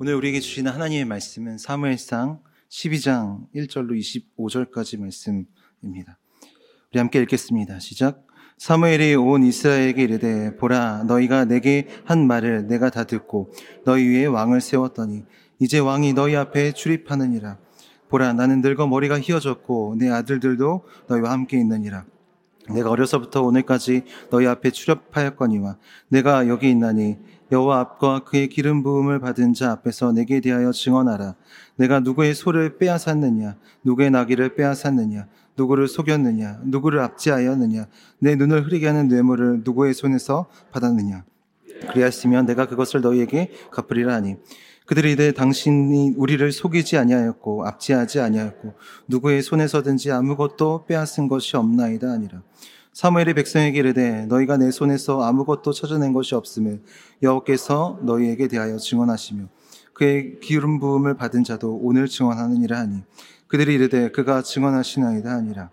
오늘 우리에게 주시는 하나님의 말씀은 사무엘상 12장 1절로 25절까지 말씀입니다. 우리 함께 읽겠습니다. 시작. 사무엘이 온 이스라엘에게 이르되 보라 너희가 내게 한 말을 내가 다 듣고 너희 위에 왕을 세웠더니 이제 왕이 너희 앞에 출입하느니라. 보라 나는 늙어 머리가 휘어졌고 내 아들들도 너희와 함께 있느니라. 내가 어려서부터 오늘까지 너희 앞에 출입하였거니와 내가 여기 있나니 여호와 앞과 그의 기름 부음을 받은 자 앞에서 내게 대하여 증언하라. 내가 누구의 소를 빼앗았느냐, 누구의 나귀를 빼앗았느냐, 누구를 속였느냐, 누구를 압제하였느냐, 내 눈을 흐리게 하는 뇌물을 누구의 손에서 받았느냐. 그리하시면 내가 그것을 너희에게 갚으리라 하니. 그들이 이르되 당신이 우리를 속이지 아니하였고 압제하지 아니하였고 누구의 손에서든지 아무것도 빼앗은 것이 없나이다 아니라. 사무엘이 백성에게 이르되 너희가 내 손에서 아무것도 찾아낸 것이 없음을 여호께서 너희에게 대하여 증언하시며 그의 기름 부음을 받은 자도 오늘 증언하느니라 하니 그들이 이르되 그가 증언하시나이다 하니라.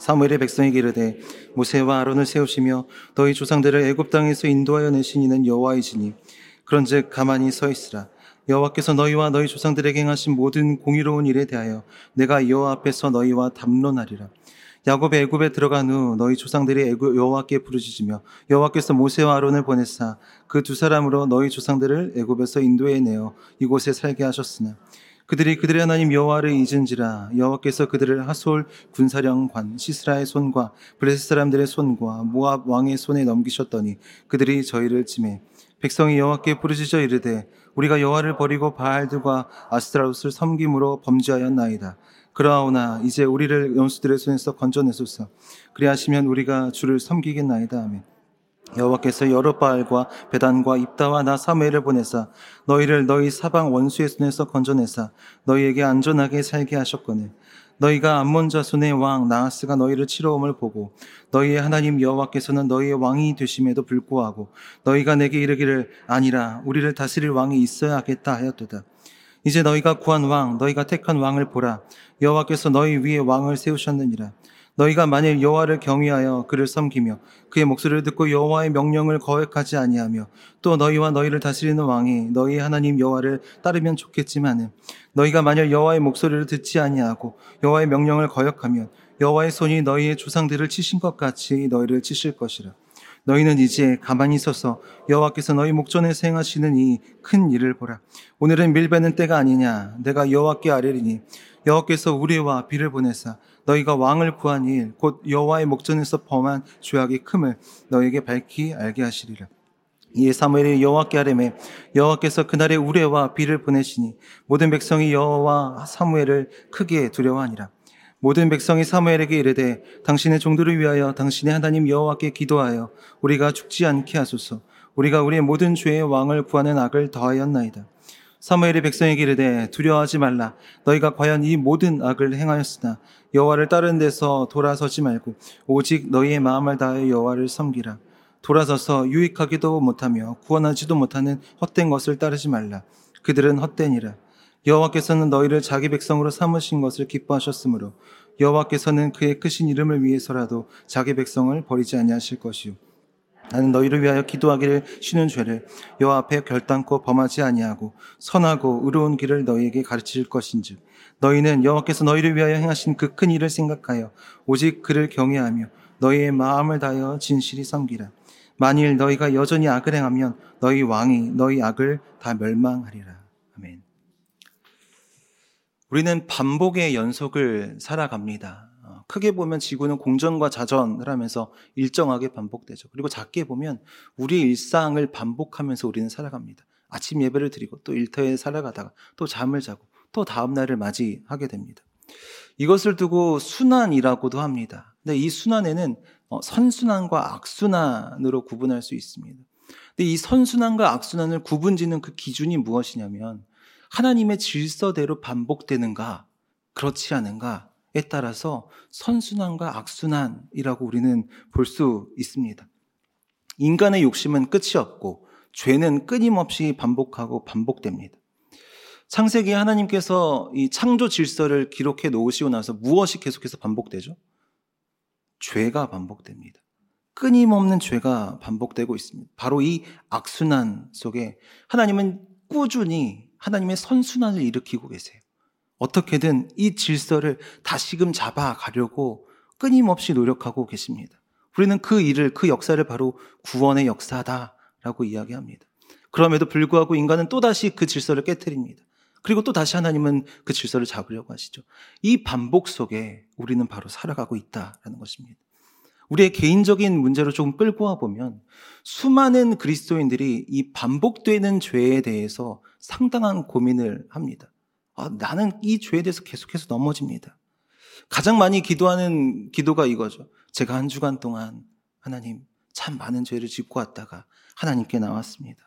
사무엘의 백성에게 이르되 모세와 아론을 세우시며 너희 조상들을 애굽 땅에서 인도하여 내신 이는 여호와이시니 그런즉 가만히 서 있으라. 여호와께서 너희와 너희 조상들에게 행하신 모든 공의로운 일에 대하여 내가 여호와 앞에서 너희와 담론하리라 야곱이 애굽에 들어간 후 너희 조상들이 애굽 여호와께 부르짖으며 여호와께서 모세와 아론을 보내사 그 두 사람으로 너희 조상들을 애굽에서 인도해 내어 이곳에 살게 하셨으나 그들이 그들의 하나님 여호와를 잊은지라 여호와께서 그들을 하솔 군사령관 시스라의 손과 블레셋 사람들의 손과 모압 왕의 손에 넘기셨더니 그들이 저희를 치매 백성이 여호와께 부르짖어 이르되 우리가 여호와를 버리고 바알들과 아스트라웃을 섬김으로 범죄하였나이다. 그러하오나 이제 우리를 연수들의 손에서 건져내소서. 그리하시면 우리가 주를 섬기겠나이다 하며 여호와께서 여러巴알과 베단과 입다와 나 사무엘을 보내사 너희를 너희 사방 원수의 손에서 건져내사 너희에게 안전하게 살게 하셨거늘 너희가 암몬 자손의 왕 나하스가 너희를 치러옴을 보고 너희의 하나님 여호와께서는 너희의 왕이 되심에도 불구하고 너희가 내게 이르기를 아니라 우리를 다스릴 왕이 있어야 하겠다 하였도다. 이제 너희가 구한 왕, 너희가 택한 왕을 보라. 여호와께서 너희 위에 왕을 세우셨느니라. 너희가 만일 여호와를 경외하여 그를 섬기며 그의 목소리를 듣고 여호와의 명령을 거역하지 아니하며 또 너희와 너희를 다스리는 왕이 너희 하나님 여호와를 따르면 좋겠지만은 너희가 만일 여호와의 목소리를 듣지 아니하고 여호와의 명령을 거역하면 여호와의 손이 너희의 조상들을 치신 것 같이 너희를 치실 것이라. 너희는 이제 가만히 서서 여호와께서 너희 목전에서 행하시는 이 큰 일을 보라. 오늘은 밀베는 때가 아니냐. 내가 여호와께 아뢰리니 여호와께서 우리와 비를 보내사 너희가 왕을 구한 일, 곧 여호와의 목전에서 범한 죄악의 큼을 너에게 밝히 알게 하시리라. 이에 사무엘이 여호와께 아뢰매 여호와께서 그날에 우레와 비를 보내시니 모든 백성이 여호와 사무엘을 크게 두려워하니라. 모든 백성이 사무엘에게 이르되 당신의 종들을 위하여 당신의 하나님 여호와께 기도하여 우리가 죽지 않게 하소서. 우리가 우리의 모든 죄의 왕을 구하는 악을 더하였나이다. 사무엘이 백성에게 이르되 두려워하지 말라. 너희가 과연 이 모든 악을 행하였으나 여호와를 따르는 데서 돌아서지 말고 오직 너희의 마음을 다하여 여호와를 섬기라. 돌아서서 유익하기도 못하며 구원하지도 못하는 헛된 것을 따르지 말라. 그들은 헛되니라. 여호와께서는 너희를 자기 백성으로 삼으신 것을 기뻐하셨으므로 여호와께서는 그의 크신 이름을 위해서라도 자기 백성을 버리지 아니하실 것이요. 나는 너희를 위하여 기도하기를 쉬는 죄를 여호와 앞에 결단코 범하지 아니하고 선하고 의로운 길을 너희에게 가르칠 것인즉 너희는 여호와께서 너희를 위하여 행하신 그 큰 일을 생각하여 오직 그를 경외하며 너희의 마음을 다하여 진실이 섬기라. 만일 너희가 여전히 악을 행하면 너희 왕이 너희 악을 다 멸망하리라. 아멘. 우리는 반복의 연속을 살아갑니다. 어, 크게 보면 지구는 공전과 자전을 하면서 일정하게 반복되죠. 그리고 작게 보면 우리 일상을 반복하면서 우리는 살아갑니다. 아침 예배를 드리고 또 일터에 살아가다가 또 잠을 자고 또 다음 날을 맞이하게 됩니다. 이것을 두고 순환이라고도 합니다. 근데 이 순환에는 어, 선순환과 악순환으로 구분할 수 있습니다. 근데 이 선순환과 악순환을 구분짓는 그 기준이 무엇이냐면 하나님의 질서대로 반복되는가, 그렇지 않은가에 따라서 선순환과 악순환이라고 우리는 볼 수 있습니다. 인간의 욕심은 끝이 없고 죄는 끊임없이 반복하고 반복됩니다. 창세기 하나님께서 이 창조 질서를 기록해 놓으시고 나서 무엇이 계속해서 반복되죠? 죄가 반복됩니다. 끊임없는 죄가 반복되고 있습니다. 바로 이 악순환 속에 하나님은 꾸준히 하나님의 선순환을 일으키고 계세요. 어떻게든 이 질서를 다시금 잡아가려고 끊임없이 노력하고 계십니다. 우리는 그 일을, 그 역사를 바로 구원의 역사다라고 이야기합니다. 그럼에도 불구하고 인간은 또다시 그 질서를 깨뜨립니다. 그리고 또 다시 하나님은 그 질서를 잡으려고 하시죠. 이 반복 속에 우리는 바로 살아가고 있다라는 것입니다. 우리의 개인적인 문제로 조금 끌고 와 보면 수많은 그리스도인들이 이 반복되는 죄에 대해서 상당한 고민을 합니다. 아, 나는 이 죄에 대해서 계속해서 넘어집니다. 가장 많이 기도하는 기도가 이거죠. 제가 한 주간 동안 하나님 참 많은 죄를 짓고 왔다가 하나님께 나왔습니다.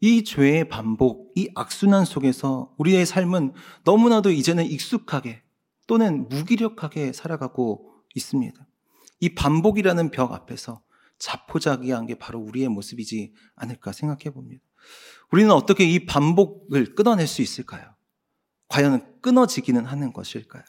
이 죄의 반복, 이 악순환 속에서 우리의 삶은 너무나도 이제는 익숙하게 또는 무기력하게 살아가고 있습니다. 이 반복이라는 벽 앞에서 자포자기한 게 바로 우리의 모습이지 않을까 생각해 봅니다. 우리는 어떻게 이 반복을 끊어낼 수 있을까요? 과연 끊어지기는 하는 것일까요?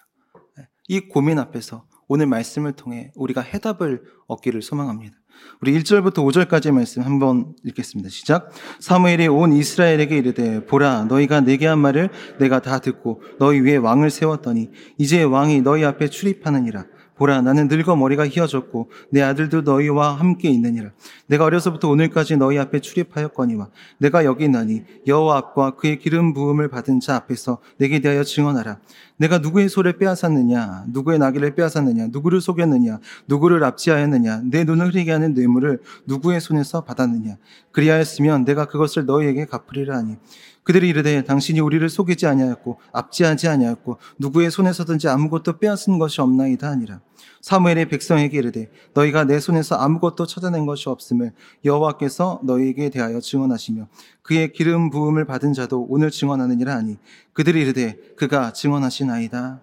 네, 이 고민 앞에서 오늘 말씀을 통해 우리가 해답을 얻기를 소망합니다. 우리 1절부터 5절까지 말씀 한번 읽겠습니다. 시작. 사무엘이 온 이스라엘에게 이르되 보라 너희가 내게 한 말을 내가 다 듣고 너희 위에 왕을 세웠더니 이제 왕이 너희 앞에 출입하느니라. 보라 나는 늙어 머리가 휘어졌고 내 아들도 너희와 함께 있느니라. 내가 어려서부터 오늘까지 너희 앞에 출입하였거니와 내가 여기 있나니 여호와 앞과 그의 기름 부음을 받은 자 앞에서 내게 대하여 증언하라. 내가 누구의 소를 빼앗았느냐? 누구의 나귀를 빼앗았느냐? 누구를 속였느냐? 누구를 압지하였느냐? 내 눈을 흐리게 하는 뇌물을 누구의 손에서 받았느냐? 그리하였으면 내가 그것을 너희에게 갚으리라 하니 그들이 이르되 당신이 우리를 속이지 아니하였고 압지하지 아니하였고 누구의 손에서든지 아무것도 빼앗은 것이 없나이다 하니라. 사무엘의 백성에게 이르되 너희가 내 손에서 아무것도 찾아낸 것이 없음을 여호와께서 너희에게 대하여 증언하시며 그의 기름 부음을 받은 자도 오늘 증언하느니라 하니 그들이 이르되 그가 증언하시나이다.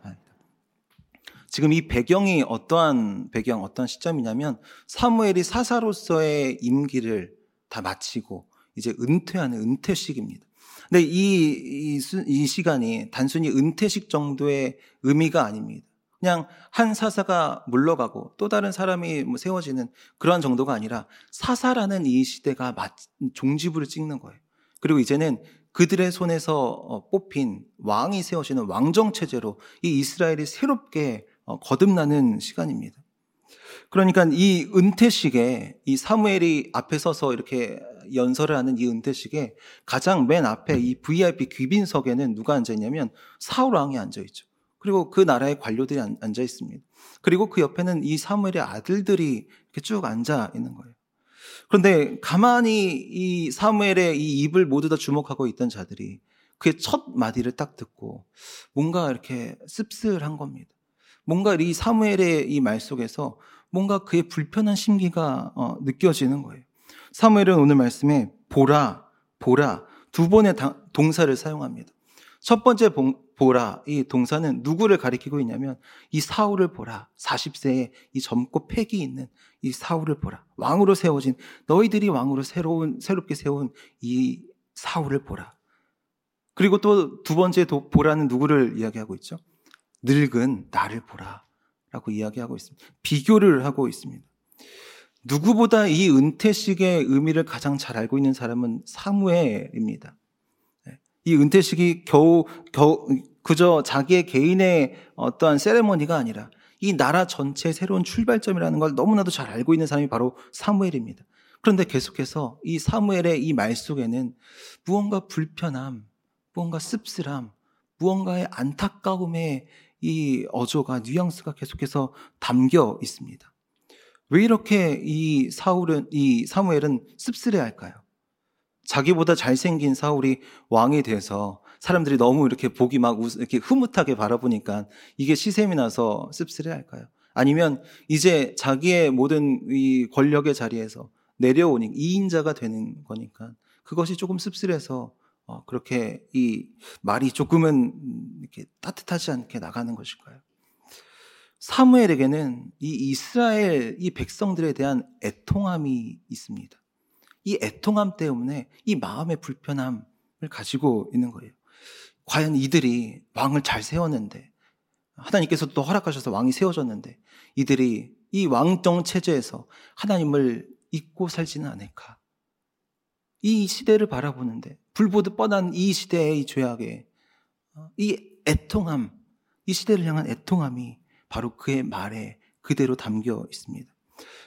지금 이 배경이 어떠한 배경, 어떤 시점이냐면 사무엘이 사사로서의 임기를 다 마치고 이제 은퇴하는 은퇴식입니다. 근데 이, 이, 이 시간이 단순히 은퇴식 정도의 의미가 아닙니다. 그냥 한 사사가 물러가고 또 다른 사람이 뭐 세워지는 그러한 정도가 아니라 사사라는 이 시대가 종지부를 찍는 거예요. 그리고 이제는 그들의 손에서 어, 뽑힌 왕이 세워지는 왕정 체제로 이 이스라엘이 새롭게 어, 거듭나는 시간입니다. 그러니까 이 은퇴식에 이 사무엘이 앞에 서서 이렇게 연설을 하는 이 은퇴식에 가장 맨 앞에 이 VIP 귀빈석에는 누가 앉아 있냐면 사울 왕이 앉아 있죠. 그리고 그 나라의 관료들이 앉아 있습니다. 그리고 그 옆에는 이 사무엘의 아들들이 이렇게 쭉 앉아 있는 거예요. 그런데 가만히 이 사무엘의 이 입을 모두 다 주목하고 있던 자들이 그의 첫 마디를 딱 듣고 뭔가 이렇게 씁쓸한 겁니다. 뭔가 이 사무엘의 이 말 속에서 뭔가 그의 불편한 심기가 어, 느껴지는 거예요. 사무엘은 오늘 말씀에 보라, 보라 두 번의 동사를 사용합니다. 첫 번째 보라 이 동사는 누구를 가리키고 있냐면 이 사울을 보라 40세에 이 젊고 패기 있는 이 사울을 보라 왕으로 세워진 너희들이 왕으로 새로운 새롭게 세운 이 사울을 보라 그리고 또 두 번째 보라는 누구를 이야기하고 있죠 늙은 나를 보라 라고 이야기하고 있습니다. 비교를 하고 있습니다. 누구보다 이 은퇴식의 의미를 가장 잘 알고 있는 사람은 사무엘입니다. 네. 이 은퇴식이 겨우, 겨우, 그저 자기의 개인의 어떠한 세레머니가 아니라 이 나라 전체의 새로운 출발점이라는 걸 너무나도 잘 알고 있는 사람이 바로 사무엘입니다. 그런데 계속해서 이 사무엘의 이 말 속에는 무언가 불편함, 무언가 씁쓸함, 무언가의 안타까움의 이 어조가 뉘앙스가 계속해서 담겨 있습니다. 왜 이렇게 이 사울은 이 사무엘은 씁쓸해 할까요? 자기보다 잘생긴 사울이 왕이 돼서 사람들이 너무 이렇게 보기 막 이렇게 흐뭇하게 바라보니까 이게 시샘이 나서 씁쓸해 할까요? 아니면 이제 자기의 모든 이 권력의 자리에서 내려오니 이인자가 되는 거니까 그것이 조금 씁쓸해서 어, 그렇게 이 말이 조금은 이렇게 따뜻하지 않게 나가는 것일까요? 사무엘에게는 이 이스라엘 이 백성들에 대한 애통함이 있습니다. 이 애통함 때문에 이 마음의 불편함을 가지고 있는 거예요. 과연 이들이 왕을 잘 세웠는데 하나님께서 또 허락하셔서 왕이 세워졌는데 이들이 이 왕정 체제에서 하나님을 잊고 살지는 않을까? 이 시대를 바라보는데 불보듯 뻔한 이 시대의 이 죄악에 어, 이 애통함, 이 시대를 향한 애통함이 바로 그의 말에 그대로 담겨 있습니다.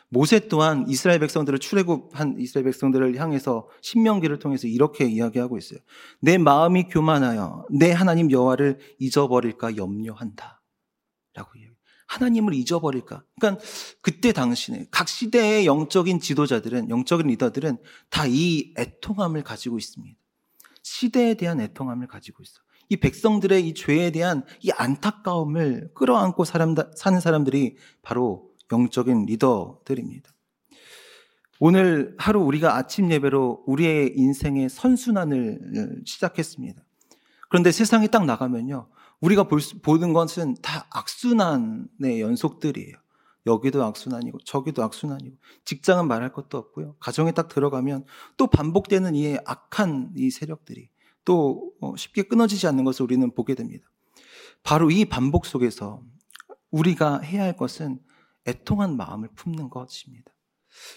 모세 또한 이스라엘 백성들을 출애굽한 이스라엘 백성들을 향해서 신명기를 통해서 이렇게 이야기하고 있어요. 내 마음이 교만하여 내 하나님 여호와를 잊어버릴까 염려한다. 라고 이야기. 하나님을 잊어버릴까? 그러니까 그때 당시에 각 시대의 영적인 지도자들은 영적인 리더들은 다 이 애통함을 가지고 있습니다. 시대에 대한 애통함을 가지고 있어. 이 백성들의 이 죄에 대한 이 안타까움을 끌어안고 사는 사람들이 바로 영적인 리더들입니다. 오늘 하루 우리가 아침 예배로 우리의 인생의 선순환을 시작했습니다. 그런데 세상에 딱 나가면요. 우리가 볼 수, 보는 것은 다 악순환의 연속들이에요. 여기도 악순환이고 저기도 악순환이고 직장은 말할 것도 없고요. 가정에 딱 들어가면 또 반복되는 이 악한 이 세력들이 또 어, 쉽게 끊어지지 않는 것을 우리는 보게 됩니다. 바로 이 반복 속에서 우리가 해야 할 것은 애통한 마음을 품는 것입니다.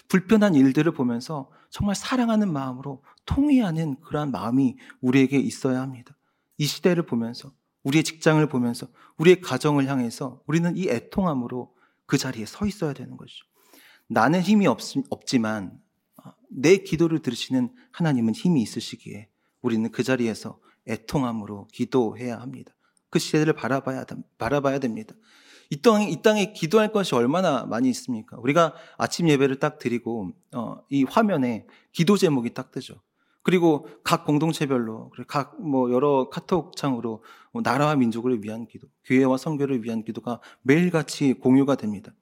불편한 일들을 보면서 정말 사랑하는 마음으로 통회하는 그러한 마음이 우리에게 있어야 합니다. 이 시대를 보면서 우리의 직장을 보면서 우리의 가정을 향해서 우리는 이 애통함으로 그 자리에 서 있어야 되는 것이죠. 나는 힘이 없, 없지만 어, 내 기도를 들으시는 하나님은 힘이 있으시기에 우리는 그 자리에서 애통함으로 기도해야 합니다. 그 시대를 바라봐야, 바라봐야 됩니다. 이 땅에, 이 땅에 기도할 것이 얼마나 많이 있습니까? 우리가 아침 예배를 딱 드리고, 어, 이 화면에 기도 제목이 딱 뜨죠. 그리고 각 공동체별로, 각 뭐 여러 카톡 창으로 뭐 나라와 민족을 위한 기도, 교회와 성교를 위한 기도가 매일같이 공유가 됩니다.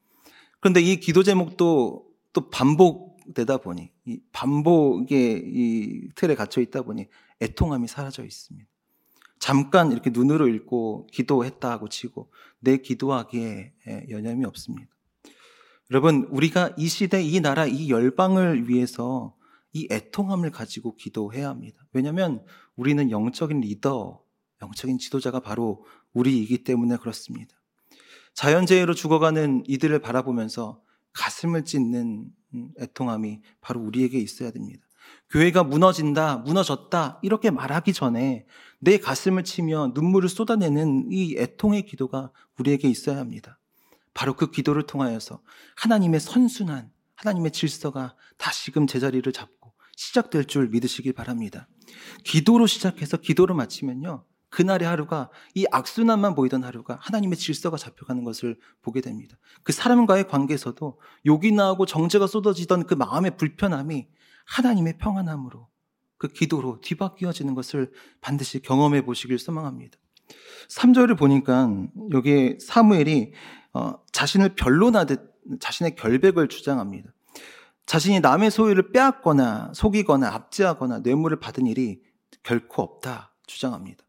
그런데 이 기도 제목도 또 반복되다 보니, 이 반복의 이 틀에 갇혀 있다 보니 애통함이 사라져 있습니다. 잠깐 이렇게 눈으로 읽고 기도했다 하고 치고 내 기도하기에 여념이 없습니다. 여러분, 우리가 이 시대, 이 나라, 이 열방을 위해서 이 애통함을 가지고 기도해야 합니다. 왜냐하면 우리는 영적인 리더, 영적인 지도자가 바로 우리이기 때문에 그렇습니다. 자연재해로 죽어가는 이들을 바라보면서 가슴을 찢는 음, 애통함이 바로 우리에게 있어야 됩니다. 교회가 무너진다, 무너졌다, 이렇게 말하기 전에 내 가슴을 치며 눈물을 쏟아내는 이 애통의 기도가 우리에게 있어야 합니다. 바로 그 기도를 통하여서 하나님의 선순환, 하나님의 질서가 다시금 제자리를 잡고 시작될 줄 믿으시길 바랍니다. 기도로 시작해서 기도로 마치면요. 그날의 하루가 이 악순환만 보이던 하루가 하나님의 질서가 잡혀가는 것을 보게 됩니다. 그 사람과의 관계에서도 욕이 나오고 정죄가 쏟아지던 그 마음의 불편함이 하나님의 평안함으로 그 기도로 뒤바뀌어지는 것을 반드시 경험해 보시길 소망합니다. 3절을 보니까 여기에 사무엘이 어, 자신을 변론하듯 자신의 결백을 주장합니다. 자신이 남의 소유를 빼앗거나 속이거나 압제하거나 뇌물을 받은 일이 결코 없다 주장합니다.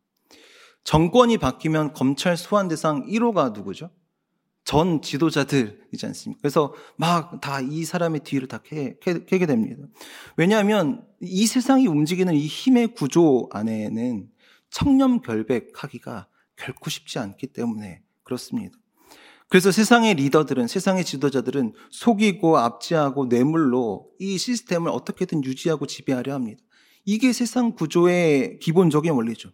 정권이 바뀌면 검찰 소환 대상 1호가 누구죠? 전 지도자들이지 않습니까? 그래서 막 다 이 사람의 뒤를 다 캐, 캐, 캐 게 됩니다. 왜냐하면 이 세상이 움직이는 이 힘의 구조 안에는 청렴 결백하기가 결코 쉽지 않기 때문에 그렇습니다. 그래서 세상의 리더들은, 세상의 지도자들은 속이고 압제하고 뇌물로 이 시스템을 어떻게든 유지하고 지배하려 합니다. 이게 세상 구조의 기본적인 원리죠.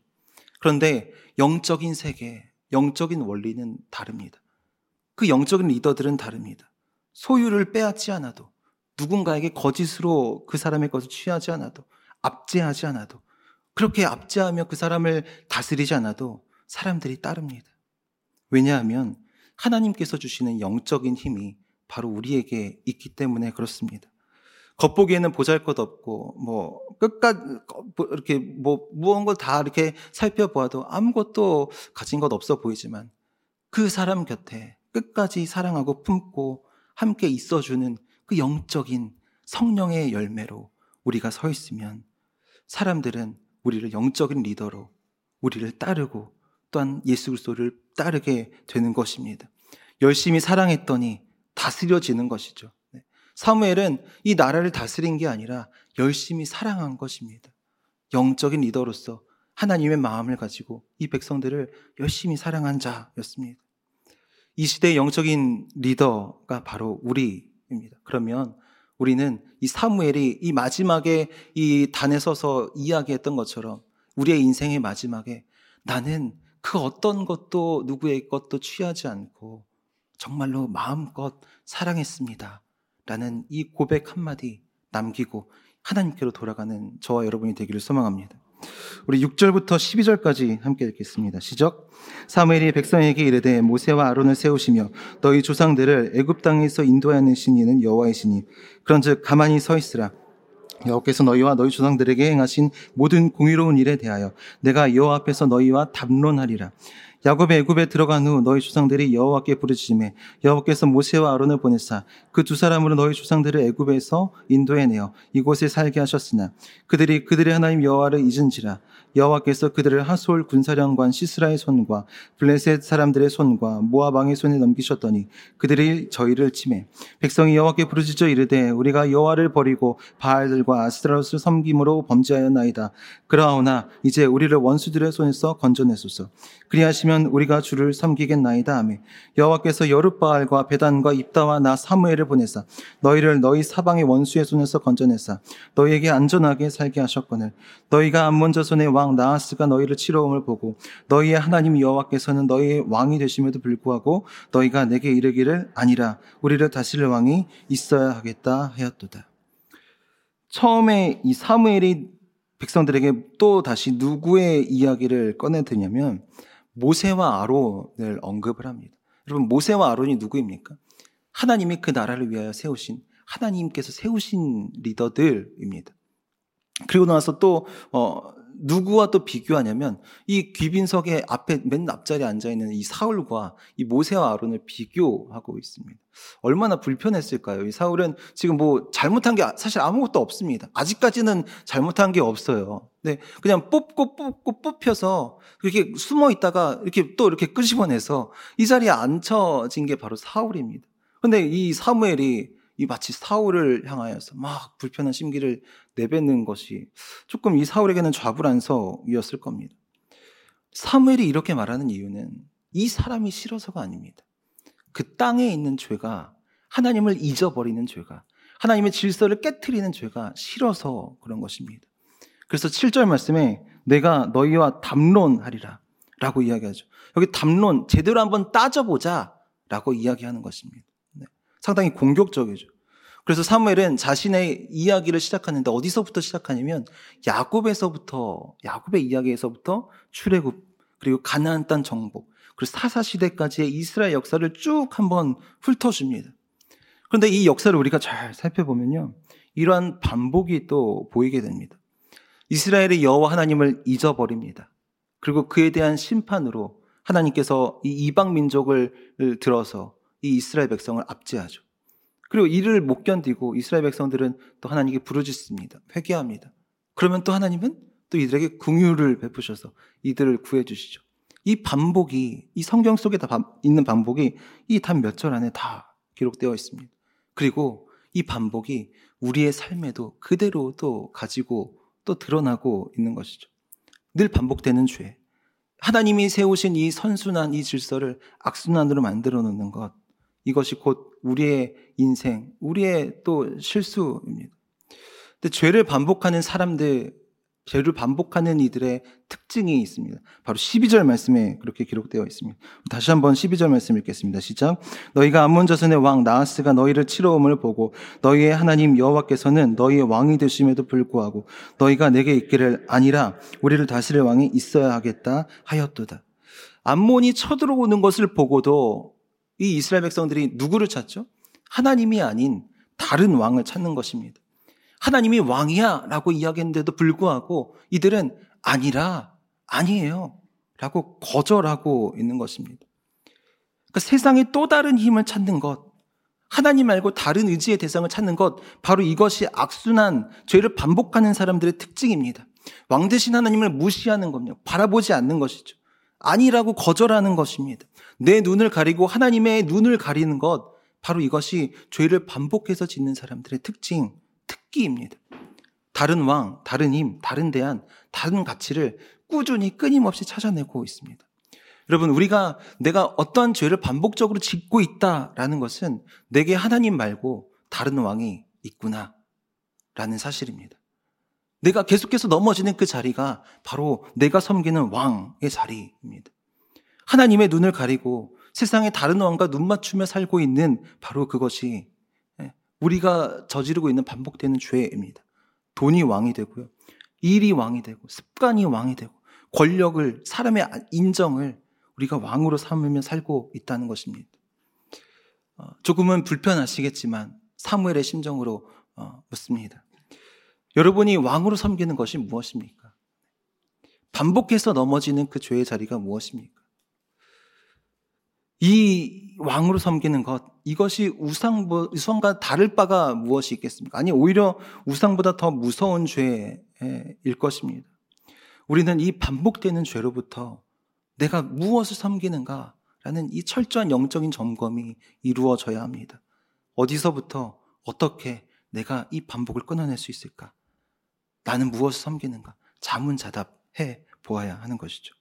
그런데 영적인 세계, 영적인 원리는 다릅니다. 그 영적인 리더들은 다릅니다. 소유를 빼앗지 않아도 누군가에게 거짓으로 그 사람의 것을 취하지 않아도 압제하지 않아도 그렇게 압제하며 그 사람을 다스리지 않아도 사람들이 따릅니다. 왜냐하면 하나님께서 주시는 영적인 힘이 바로 우리에게 있기 때문에 그렇습니다. 겉보기에는 보잘 것 없고, 뭐, 끝까지, 뭐 이렇게, 뭐, 무언가 다 이렇게 살펴보아도 아무것도 가진 것 없어 보이지만 그 사람 곁에 끝까지 사랑하고 품고 함께 있어주는 그 영적인 성령의 열매로 우리가 서 있으면 사람들은 우리를 영적인 리더로 우리를 따르고 또한 예수 그리스도를 따르게 되는 것입니다. 열심히 사랑했더니 다스려지는 것이죠. 네. 사무엘은 이 나라를 다스린 게 아니라 열심히 사랑한 것입니다. 영적인 리더로서 하나님의 마음을 가지고 이 백성들을 열심히 사랑한 자였습니다. 이 시대의 영적인 리더가 바로 우리입니다. 그러면 우리는 이 사무엘이 이 마지막에 이 단에 서서 이야기했던 것처럼 우리의 인생의 마지막에 나는 그 어떤 것도 누구의 것도 취하지 않고 정말로 마음껏 사랑했습니다. 라는 이 고백 한마디 남기고 하나님께로 돌아가는 저와 여러분이 되기를 소망합니다. 우리 6절부터 12절까지 함께 읽겠습니다. 시작. 사무엘이 백성에게 이르되 모세와 아론을 세우시며 너희 조상들을 애굽 땅에서 인도하는 신이는 여호와이시니 그런즉 가만히 서 있으라. 여호와께서 너희와 너희 조상들에게 행하신 모든 공의로운 일에 대하여 내가 여호와 앞에서 너희와 담론하리라. 야곱의 애굽에 들어간 후 너희 조상들이 여호와께 부르짖음에 여호와께서 모세와 아론을 보내사 그 두 사람으로 너희 조상들을 애굽에서 인도해내어 이곳에 살게 하셨으나 그들이 그들의 하나님 여호와를 잊은지라 여호와께서 그들을 하솔 군사령관 시스라의 손과 블레셋 사람들의 손과 모압 왕의 손에 넘기셨더니 그들이 저희를 침해 백성이 여호와께 부르짖어 이르되 우리가 여호와를 버리고 바알들과 아스트라롯을 섬김으로 범죄하였나이다. 그러하오나 이제 우리를 원수들의 손에서 건져내소서. 그리하시면 우리가 주를 섬기겠나이다 하며 여호와께서 여룻바알과 베단과 입다와 나 사무엘을 보내사 너희를 너희 사방의 원수의 손에서 건져내사 너희에게 안전하게 살게 하셨거늘 너희가 암몬 자손의 왕 나하스가 너희를 치러옴을 보고 너희의 하나님 여호와께서는 너희의 왕이 되심에도 불구하고 너희가 내게 이르기를 아니라 우리를 다스릴 왕이 있어야 하겠다 하였도다. 처음에 이 사무엘이 백성들에게 또 다시 누구의 이야기를 꺼내드냐면 모세와 아론을 언급을 합니다. 여러분 모세와 아론이 누구입니까? 하나님이 그 나라를 위하여 세우신 하나님께서 세우신 리더들입니다. 그리고 나서 또 어, 누구와 또 비교하냐면 이 귀빈석의 앞에 맨 앞자리에 앉아 있는 이 사울과 이 모세와 아론을 비교하고 있습니다. 얼마나 불편했을까요? 이 사울은 지금 뭐 잘못한 게 사실 아무것도 없습니다. 아직까지는 잘못한 게 없어요. 네, 그냥 뽑고 뽑고 뽑혀서 그렇게 숨어 있다가 이렇게 또 이렇게 끄집어내서 이 자리에 앉혀진 게 바로 사울입니다. 근데 이 사무엘이 이 마치 사울을 향하여서 막 불편한 심기를 내뱉는 것이 조금 이 사울에게는 좌불안석이었을 겁니다. 사무엘이 이렇게 말하는 이유는 이 사람이 싫어서가 아닙니다. 그 땅에 있는 죄가 하나님을 잊어버리는 죄가 하나님의 질서를 깨뜨리는 죄가 싫어서 그런 것입니다. 그래서 7절 말씀에 내가 너희와 담론하리라 라고 이야기하죠. 여기 담론 제대로 한번 따져보자 라고 이야기하는 것입니다. 네. 상당히 공격적이죠. 그래서 사무엘은 자신의 이야기를 시작하는데 어디서부터 시작하냐면 야곱에서부터 야곱의 이야기에서부터 출애굽 그리고 가나안 땅 정복 그리고 사사 시대까지의 이스라엘 역사를 쭉 한번 훑어줍니다. 그런데 이 역사를 우리가 잘 살펴보면요. 이러한 반복이 또 보이게 됩니다. 이스라엘의 여호와 하나님을 잊어버립니다. 그리고 그에 대한 심판으로 하나님께서 이 이방 민족을 들어서 이 이스라엘 백성을 압제하죠. 그리고 이를 못 견디고 이스라엘 백성들은 또 하나님께 부르짖습니다. 회개합니다. 그러면 또 하나님은 또 이들에게 궁유를 베푸셔서 이들을 구해 주시죠. 이 반복이 이 성경 속에 다 있는 반복이 이 단 몇 절 안에 다 기록되어 있습니다. 그리고 이 반복이 우리의 삶에도 그대로 또 가지고 또 드러나고 있는 것이죠. 늘 반복되는 죄. 하나님이 세우신 이 선순환 이 질서를 악순환으로 만들어 놓는 것. 이것이 곧 우리의 인생, 우리의 또 실수입니다. 근데 죄를 반복하는 사람들, 죄를 반복하는 이들의 특징이 있습니다. 바로 12절 말씀에 그렇게 기록되어 있습니다. 다시 한번 12절 말씀 읽겠습니다. 시작. 너희가 암몬 자손의 왕 나하스가 너희를 치러옴을 보고 너희의 하나님 여호와께서는 너희의 왕이 되심에도 불구하고 너희가 내게 있기를 아니라 우리를 다스릴 왕이 있어야 하겠다 하였도다. 암몬이 쳐들어오는 것을 보고도 이 이스라엘 백성들이 누구를 찾죠? 하나님이 아닌 다른 왕을 찾는 것입니다. 하나님이 왕이야 라고 이야기했는데도 불구하고 이들은 아니라, 아니에요. 라고 거절하고 있는 것입니다. 그러니까 세상의 또 다른 힘을 찾는 것, 하나님 말고 다른 의지의 대상을 찾는 것, 바로 이것이 악순한 죄를 반복하는 사람들의 특징입니다. 왕 대신 하나님을 무시하는 겁니다. 바라보지 않는 것이죠. 아니라고 거절하는 것입니다. 내 눈을 가리고 하나님의 눈을 가리는 것, 바로 이것이 죄를 반복해서 짓는 사람들의 특징, 특기입니다. 다른 왕, 다른 힘, 다른 대안, 다른 가치를 꾸준히 끊임없이 찾아내고 있습니다. 여러분, 우리가 내가 어떠한 죄를 반복적으로 짓고 있다라는 것은 내게 하나님 말고 다른 왕이 있구나. 라는 사실입니다. 내가 계속해서 넘어지는 그 자리가 바로 내가 섬기는 왕의 자리입니다. 하나님의 눈을 가리고 세상의 다른 왕과 눈 맞추며 살고 있는 바로 그것이 예, 우리가 저지르고 있는 반복되는 죄입니다. 돈이 왕이 되고요. 일이 왕이 되고 습관이 왕이 되고 권력을 사람의 인정을 우리가 왕으로 삼으며 살고 있다는 것입니다. 어, 조금은 불편하시겠지만 사무엘의 심정으로 어, 묻습니다. 여러분이 왕으로 섬기는 것이 무엇입니까? 반복해서 넘어지는 그 죄의 자리가 무엇입니까? 이 왕으로 섬기는 것, 이것이 우상, 우상과 다를 바가 무엇이 있겠습니까? 아니, 오히려 우상보다 더 무서운 죄일 것입니다. 우리는 이 반복되는 죄로부터 내가 무엇을 섬기는가? 라는 이 철저한 영적인 점검이 이루어져야 합니다. 어디서부터 어떻게 내가 이 반복을 끊어낼 수 있을까? 나는 무엇을 섬기는가? 자문자답해 보아야 하는 것이죠.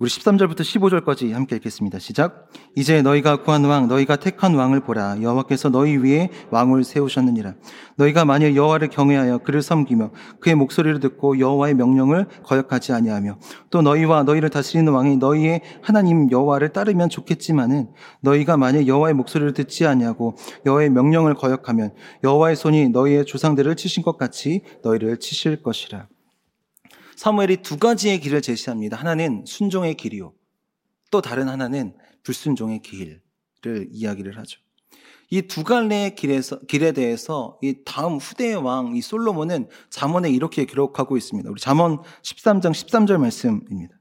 우리 13절부터 15절까지 함께 읽겠습니다. 시작. 이제 너희가 구한 왕, 너희가 택한 왕을 보라. 여호와께서 너희 위에 왕을 세우셨느니라. 너희가 만일 여호와를 경외하여 그를 섬기며 그의 목소리를 듣고 여호와의 명령을 거역하지 아니하며 또 너희와 너희를 다스리는 왕이 너희의 하나님 여호와를 따르면 좋겠지만은 너희가 만일 여호와의 목소리를 듣지 아니하고 여호와의 명령을 거역하면 여호와의 손이 너희의 조상들을 치신 것 같이 너희를 치실 것이라. 사무엘이 두 가지의 길을 제시합니다. 하나는 순종의 길이요. 또 다른 하나는 불순종의 길을 이야기를 하죠. 이 두 갈래의 길에서, 길에 대해서 이 다음 후대의 왕, 이 솔로몬은 잠언에 이렇게 기록하고 있습니다. 우리 잠언 13장 13절 말씀입니다.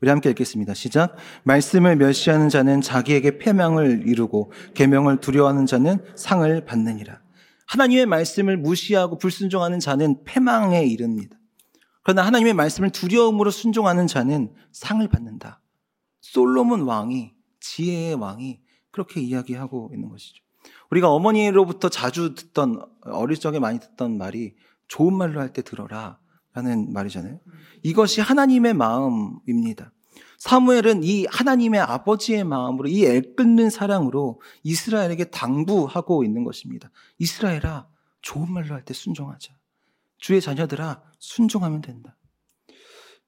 우리 함께 읽겠습니다. 시작. 말씀을 멸시하는 자는 자기에게 패망을 이루고 계명을 두려워하는 자는 상을 받느니라. 하나님의 말씀을 무시하고 불순종하는 자는 패망에 이릅니다. 그러나 하나님의 말씀을 두려움으로 순종하는 자는 상을 받는다. 솔로몬 왕이, 지혜의 왕이 그렇게 이야기하고 있는 것이죠. 우리가 어머니로부터 자주 듣던, 어릴 적에 많이 듣던 말이 좋은 말로 할 때 들어라. 라는 말이잖아요. 이것이 하나님의 마음입니다. 사무엘은 이 하나님의 아버지의 마음으로 이 애끓는 사랑으로 이스라엘에게 당부하고 있는 것입니다. 이스라엘아, 좋은 말로 할 때 순종하자. 주의 자녀들아 순종하면 된다.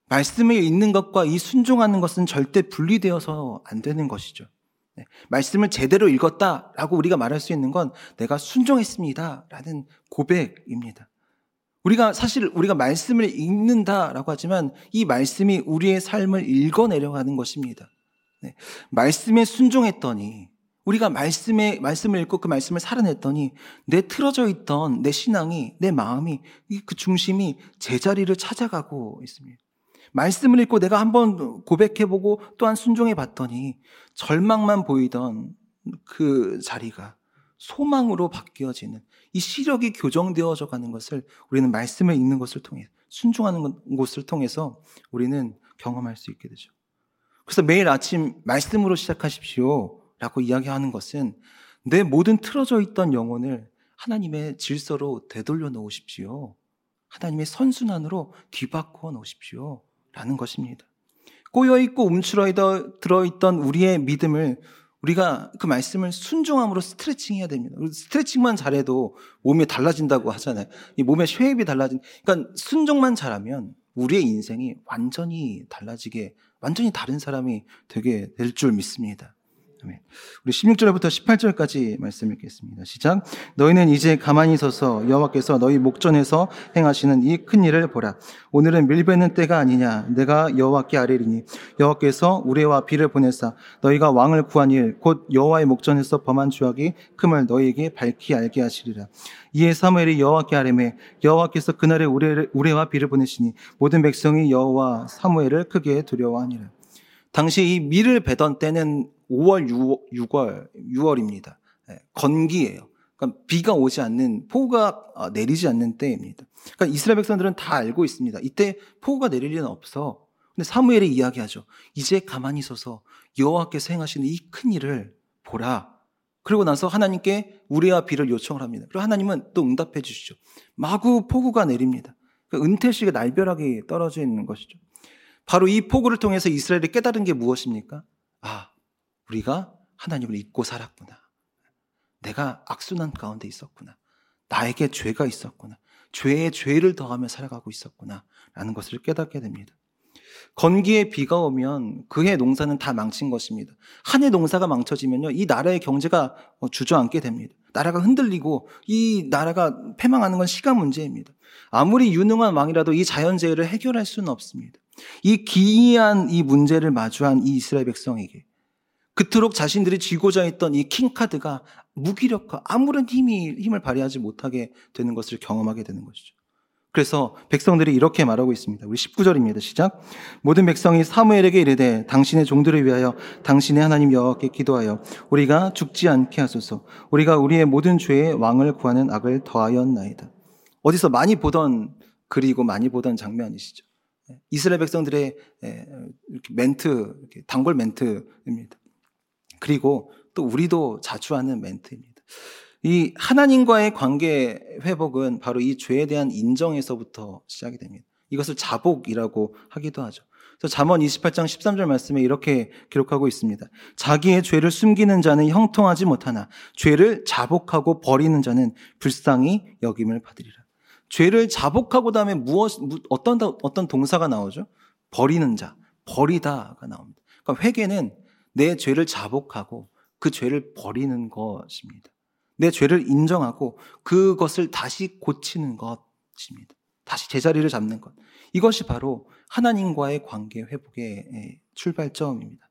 말씀을 읽는 것과 이 순종하는 것은 절대 분리되어서 안 되는 것이죠. 네. 말씀을 제대로 읽었다라고 우리가 말할 수 있는 건 내가 순종했습니다라는 고백입니다. 우리가 사실 우리가 말씀을 읽는다라고 하지만 이 말씀이 우리의 삶을 읽어내려가는 것입니다. 네. 말씀에 순종했더니 우리가 말씀에, 말씀을 읽고 그 말씀을 살아냈더니 내 틀어져 있던 내 신앙이, 내 마음이, 그 중심이 제자리를 찾아가고 있습니다. 말씀을 읽고 내가 한번 고백해보고 또한 순종해 봤더니 절망만 보이던 그 자리가 소망으로 바뀌어지는 이 시력이 교정되어져 가는 것을 우리는 말씀을 읽는 것을 통해 순종하는 것을 통해서 우리는 경험할 수 있게 되죠. 그래서 매일 아침 말씀으로 시작하십시오. 라고 이야기하는 것은 내 모든 틀어져 있던 영혼을 하나님의 질서로 되돌려 놓으십시오. 하나님의 선순환으로 뒤바꿔 놓으십시오. 라는 것입니다. 꼬여있고 움츠러 들어 있던 우리의 믿음을 우리가 그 말씀을 순종함으로 스트레칭 해야 됩니다. 스트레칭만 잘해도 몸이 달라진다고 하잖아요. 이 몸의 shape이 달라진, 그러니까 순종만 잘하면 우리의 인생이 완전히 달라지게, 완전히 다른 사람이 되게 될 줄 믿습니다. 아멘. 우리 16절부터 18절까지 말씀 읽겠습니다. 시작. 너희는 이제 가만히 서서 여호와께서 너희 목전에서 행하시는 이 큰 일을 보라. 오늘은 밀베는 때가 아니냐. 내가 여호와께 아뢰리니 여호와께서 우레와 비를 보내사 너희가 왕을 구한 일 곧 여호와의 목전에서 범한 죄악이 큼을 너희에게 밝히 알게 하시리라. 이에 사무엘이 여호와께 아뢰매 여호와께서 그날에 우레, 우레와 비를 보내시니 모든 백성이 여호와 사무엘을 크게 두려워하니라. 당시 이 밀을 베던 때는 5월, 6, 월 6월입니다. 건기예요. 그러니까 비가 오지 않는 폭우가 어, 내리지 않는 때입니다. 그러니까 이스라엘 백성들은 다 알고 있습니다. 이때 폭우가 내릴 일은 없어. 근데 사무엘이 이야기하죠. 이제 가만히 서서 여호와께서 행하시는 이 큰 일을 보라. 그리고 나서 하나님께 우리와 비를 요청을 합니다. 그리고 하나님은 또 응답해 주시죠. 마구 폭우가 내립니다. 그 은퇴식이 날벼락이 떨어져 있는 것이죠. 바로 이 폭우를 통해서 이스라엘이 깨달은 게 무엇입니까? 아, 우리가 하나님을 잊고 살았구나. 내가 악순환 가운데 있었구나. 나에게 죄가 있었구나. 죄에 죄를 더하며 살아가고 있었구나. 라는 것을 깨닫게 됩니다. 건기에 비가 오면 그해 농사는 다 망친 것입니다. 한 해 농사가 망쳐지면요, 이 나라의 경제가 어, 주저앉게 됩니다. 나라가 흔들리고 이 나라가 패망하는 건 시간 문제입니다. 아무리 유능한 왕이라도 이 자연재해를 해결할 수는 없습니다. 이 기이한 이 문제를 마주한 이 이스라엘 백성에게 그토록 자신들이 쥐고자 했던 이 킹카드가 무기력화, 아무런 힘이, 힘을 발휘하지 못하게 되는 것을 경험하게 되는 것이죠. 그래서 백성들이 이렇게 말하고 있습니다. 우리 19절입니다. 시작. 모든 백성이 사무엘에게 이르되 당신의 종들을 위하여 당신의 하나님 여호와께 기도하여 우리가 죽지 않게 하소서. 우리가 우리의 모든 죄에 왕을 구하는 악을 더하였나이다. 어디서 많이 보던 글이고 많이 보던 장면이시죠. 이스라엘 백성들의 멘트, 단골 멘트입니다. 그리고 또 우리도 자주 하는 멘트입니다. 이 하나님과의 관계 회복은 바로 이 죄에 대한 인정에서부터 시작이 됩니다. 이것을 자복이라고 하기도 하죠. 그래서 잠언 28장 13절 말씀에 이렇게 기록하고 있습니다. 자기의 죄를 숨기는 자는 형통하지 못하나 죄를 자복하고 버리는 자는 불쌍히 여김을 받으리라. 죄를 자복하고 다음에 무엇 어떤 어떤 동사가 나오죠? 버리는 자, 버리다가 나옵니다. 그러니까 회개는 내 죄를 자복하고 그 죄를 버리는 것입니다. 내 죄를 인정하고 그것을 다시 고치는 것입니다. 다시 제자리를 잡는 것. 이것이 바로 하나님과의 관계 회복의 출발점입니다.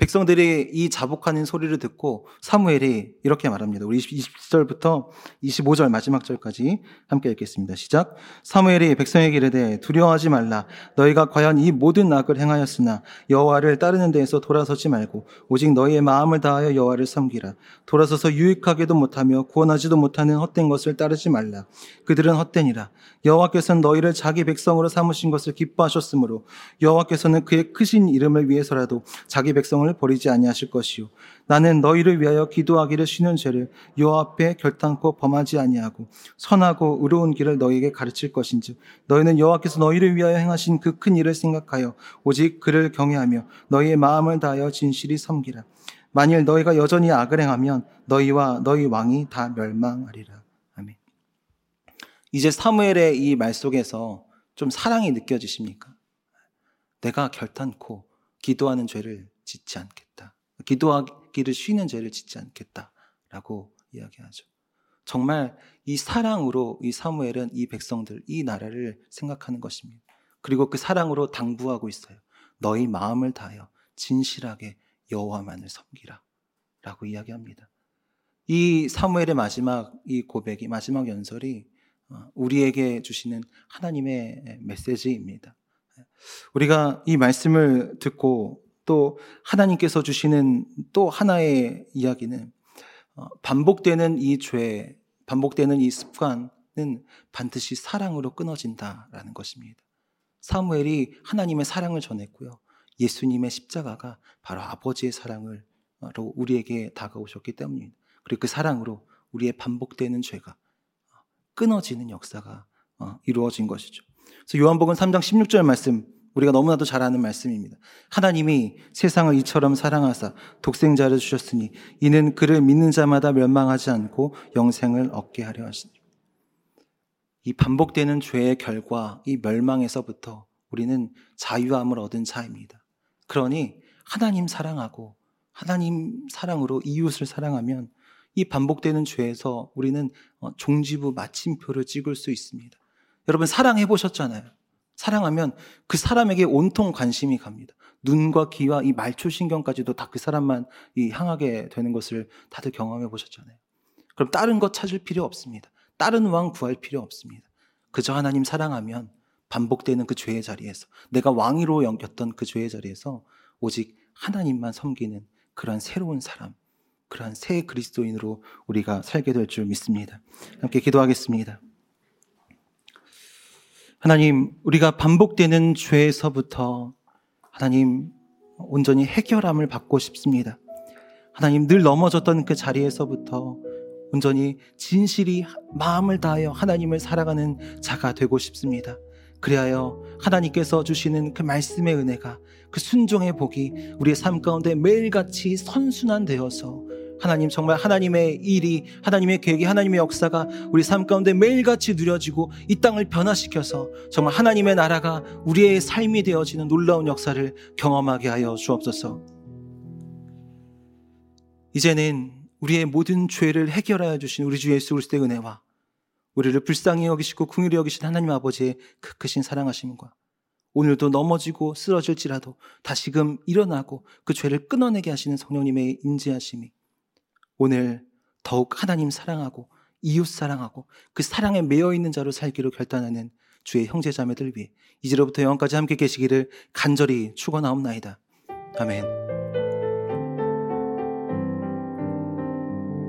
백성들이 이 자복하는 소리를 듣고 사무엘이 이렇게 말합니다. 우리 20절부터 25절 마지막 절까지 함께 읽겠습니다. 시작. 사무엘이 백성에게 이르되 두려워하지 말라. 너희가 과연 이 모든 악을 행하였으나 여호와를 따르는 데에서 돌아서지 말고 오직 너희의 마음을 다하여 여호와를 섬기라. 돌아서서 유익하게도 못하며 구원하지도 못하는 헛된 것을 따르지 말라. 그들은 헛되니라. 여호와께서는 너희를 자기 백성으로 삼으신 것을 기뻐하셨으므로 여호와께서는 그의 크신 이름을 위해서라도 자기 백성을 버리지 아니하실 것이요. 나는 너희를 위하여 기도하기를 쉬는 죄를 여호와 앞에 결단코 범하지 아니하고 선하고 의로운 길을 너희에게 가르칠 것인즉 너희는 여호와께서 너희를 위하여 행하신 그 큰 일을 생각하여 오직 그를 경외하며 너희의 마음을 다하여 진실이 섬기라. 만일 너희가 여전히 악을 행하면 너희와 너희 왕이 다 멸망하리라. 이제 사무엘의 이 말 속에서 좀 사랑이 느껴지십니까? 내가 결단코 기도하는 죄를 짓지 않겠다. 기도하기를 쉬는 죄를 짓지 않겠다. 라고 이야기하죠. 정말 이 사랑으로 이 사무엘은 이 백성들, 이 나라를 생각하는 것입니다. 그리고 그 사랑으로 당부하고 있어요. 너희 마음을 다하여 진실하게 여호와만을 섬기라. 라고 이야기합니다. 이 사무엘의 마지막 이 고백이 마지막 연설이 어, 우리에게 주시는 하나님의 메시지입니다. 우리가 이 말씀을 듣고 또 하나님께서 주시는 또 하나의 이야기는 어, 반복되는 이 죄, 반복되는 이 습관은 반드시 사랑으로 끊어진다라는 것입니다. 사무엘이 하나님의 사랑을 전했고요. 예수님의 십자가가 바로 아버지의 사랑으로 우리에게 다가오셨기 때문입니다. 그리고 그 사랑으로 우리의 반복되는 죄가 끊어지는 역사가 어, 이루어진 것이죠. 그래서 요한복음 3장 16절 말씀 우리가 너무나도 잘 아는 말씀입니다. 하나님이 세상을 이처럼 사랑하사 독생자를 주셨으니 이는 그를 믿는 자마다 멸망하지 않고 영생을 얻게 하려 하시니. 이 반복되는 죄의 결과, 이 멸망에서부터 우리는 자유함을 얻은 자입니다. 그러니 하나님 사랑하고 하나님 사랑으로 이웃을 사랑하면 이 반복되는 죄에서 우리는 어, 종지부 마침표를 찍을 수 있습니다. 여러분 사랑해 보셨잖아요. 사랑하면 그 사람에게 온통 관심이 갑니다. 눈과 귀와 이 말초신경까지도 다 그 사람만 향하게 되는 것을 다들 경험해 보셨잖아요. 그럼 다른 것 찾을 필요 없습니다. 다른 왕 구할 필요 없습니다. 그저 하나님 사랑하면 반복되는 그 죄의 자리에서 내가 왕위로 연겼던 그 죄의 자리에서 오직 하나님만 섬기는 그러한 새로운 사람, 그러한 새 그리스도인으로 우리가 살게 될 줄 믿습니다. 함께 기도하겠습니다. 하나님, 우리가 반복되는 죄에서부터 하나님 온전히 해결함을 받고 싶습니다. 하나님 늘 넘어졌던 그 자리에서부터 온전히 진실이 마음을 다하여 하나님을 살아가는 자가 되고 싶습니다. 그리하여 하나님께서 주시는 그 말씀의 은혜가 그 순종의 복이 우리의 삶 가운데 매일같이 선순환되어서 하나님 정말 하나님의 일이 하나님의 계획이 하나님의 역사가 우리 삶 가운데 매일같이 누려지고 이 땅을 변화시켜서 정말 하나님의 나라가 우리의 삶이 되어지는 놀라운 역사를 경험하게 하여 주옵소서. 이제는 우리의 모든 죄를 해결하여 주신 우리 주 예수 그리스도의 은혜와 우리를 불쌍히 여기시고 궁일히 여기신 하나님 아버지의 그 크신 사랑하심과 오늘도 넘어지고 쓰러질지라도 다시금 일어나고 그 죄를 끊어내게 하시는 성령님의 임재하심이 오늘 더욱 하나님 사랑하고 이웃 사랑하고 그 사랑에 매여 있는 자로 살기로 결단하는 주의 형제자매들 위해 이제로부터 영원까지 함께 계시기를 간절히 축원하옵나이다. 아멘.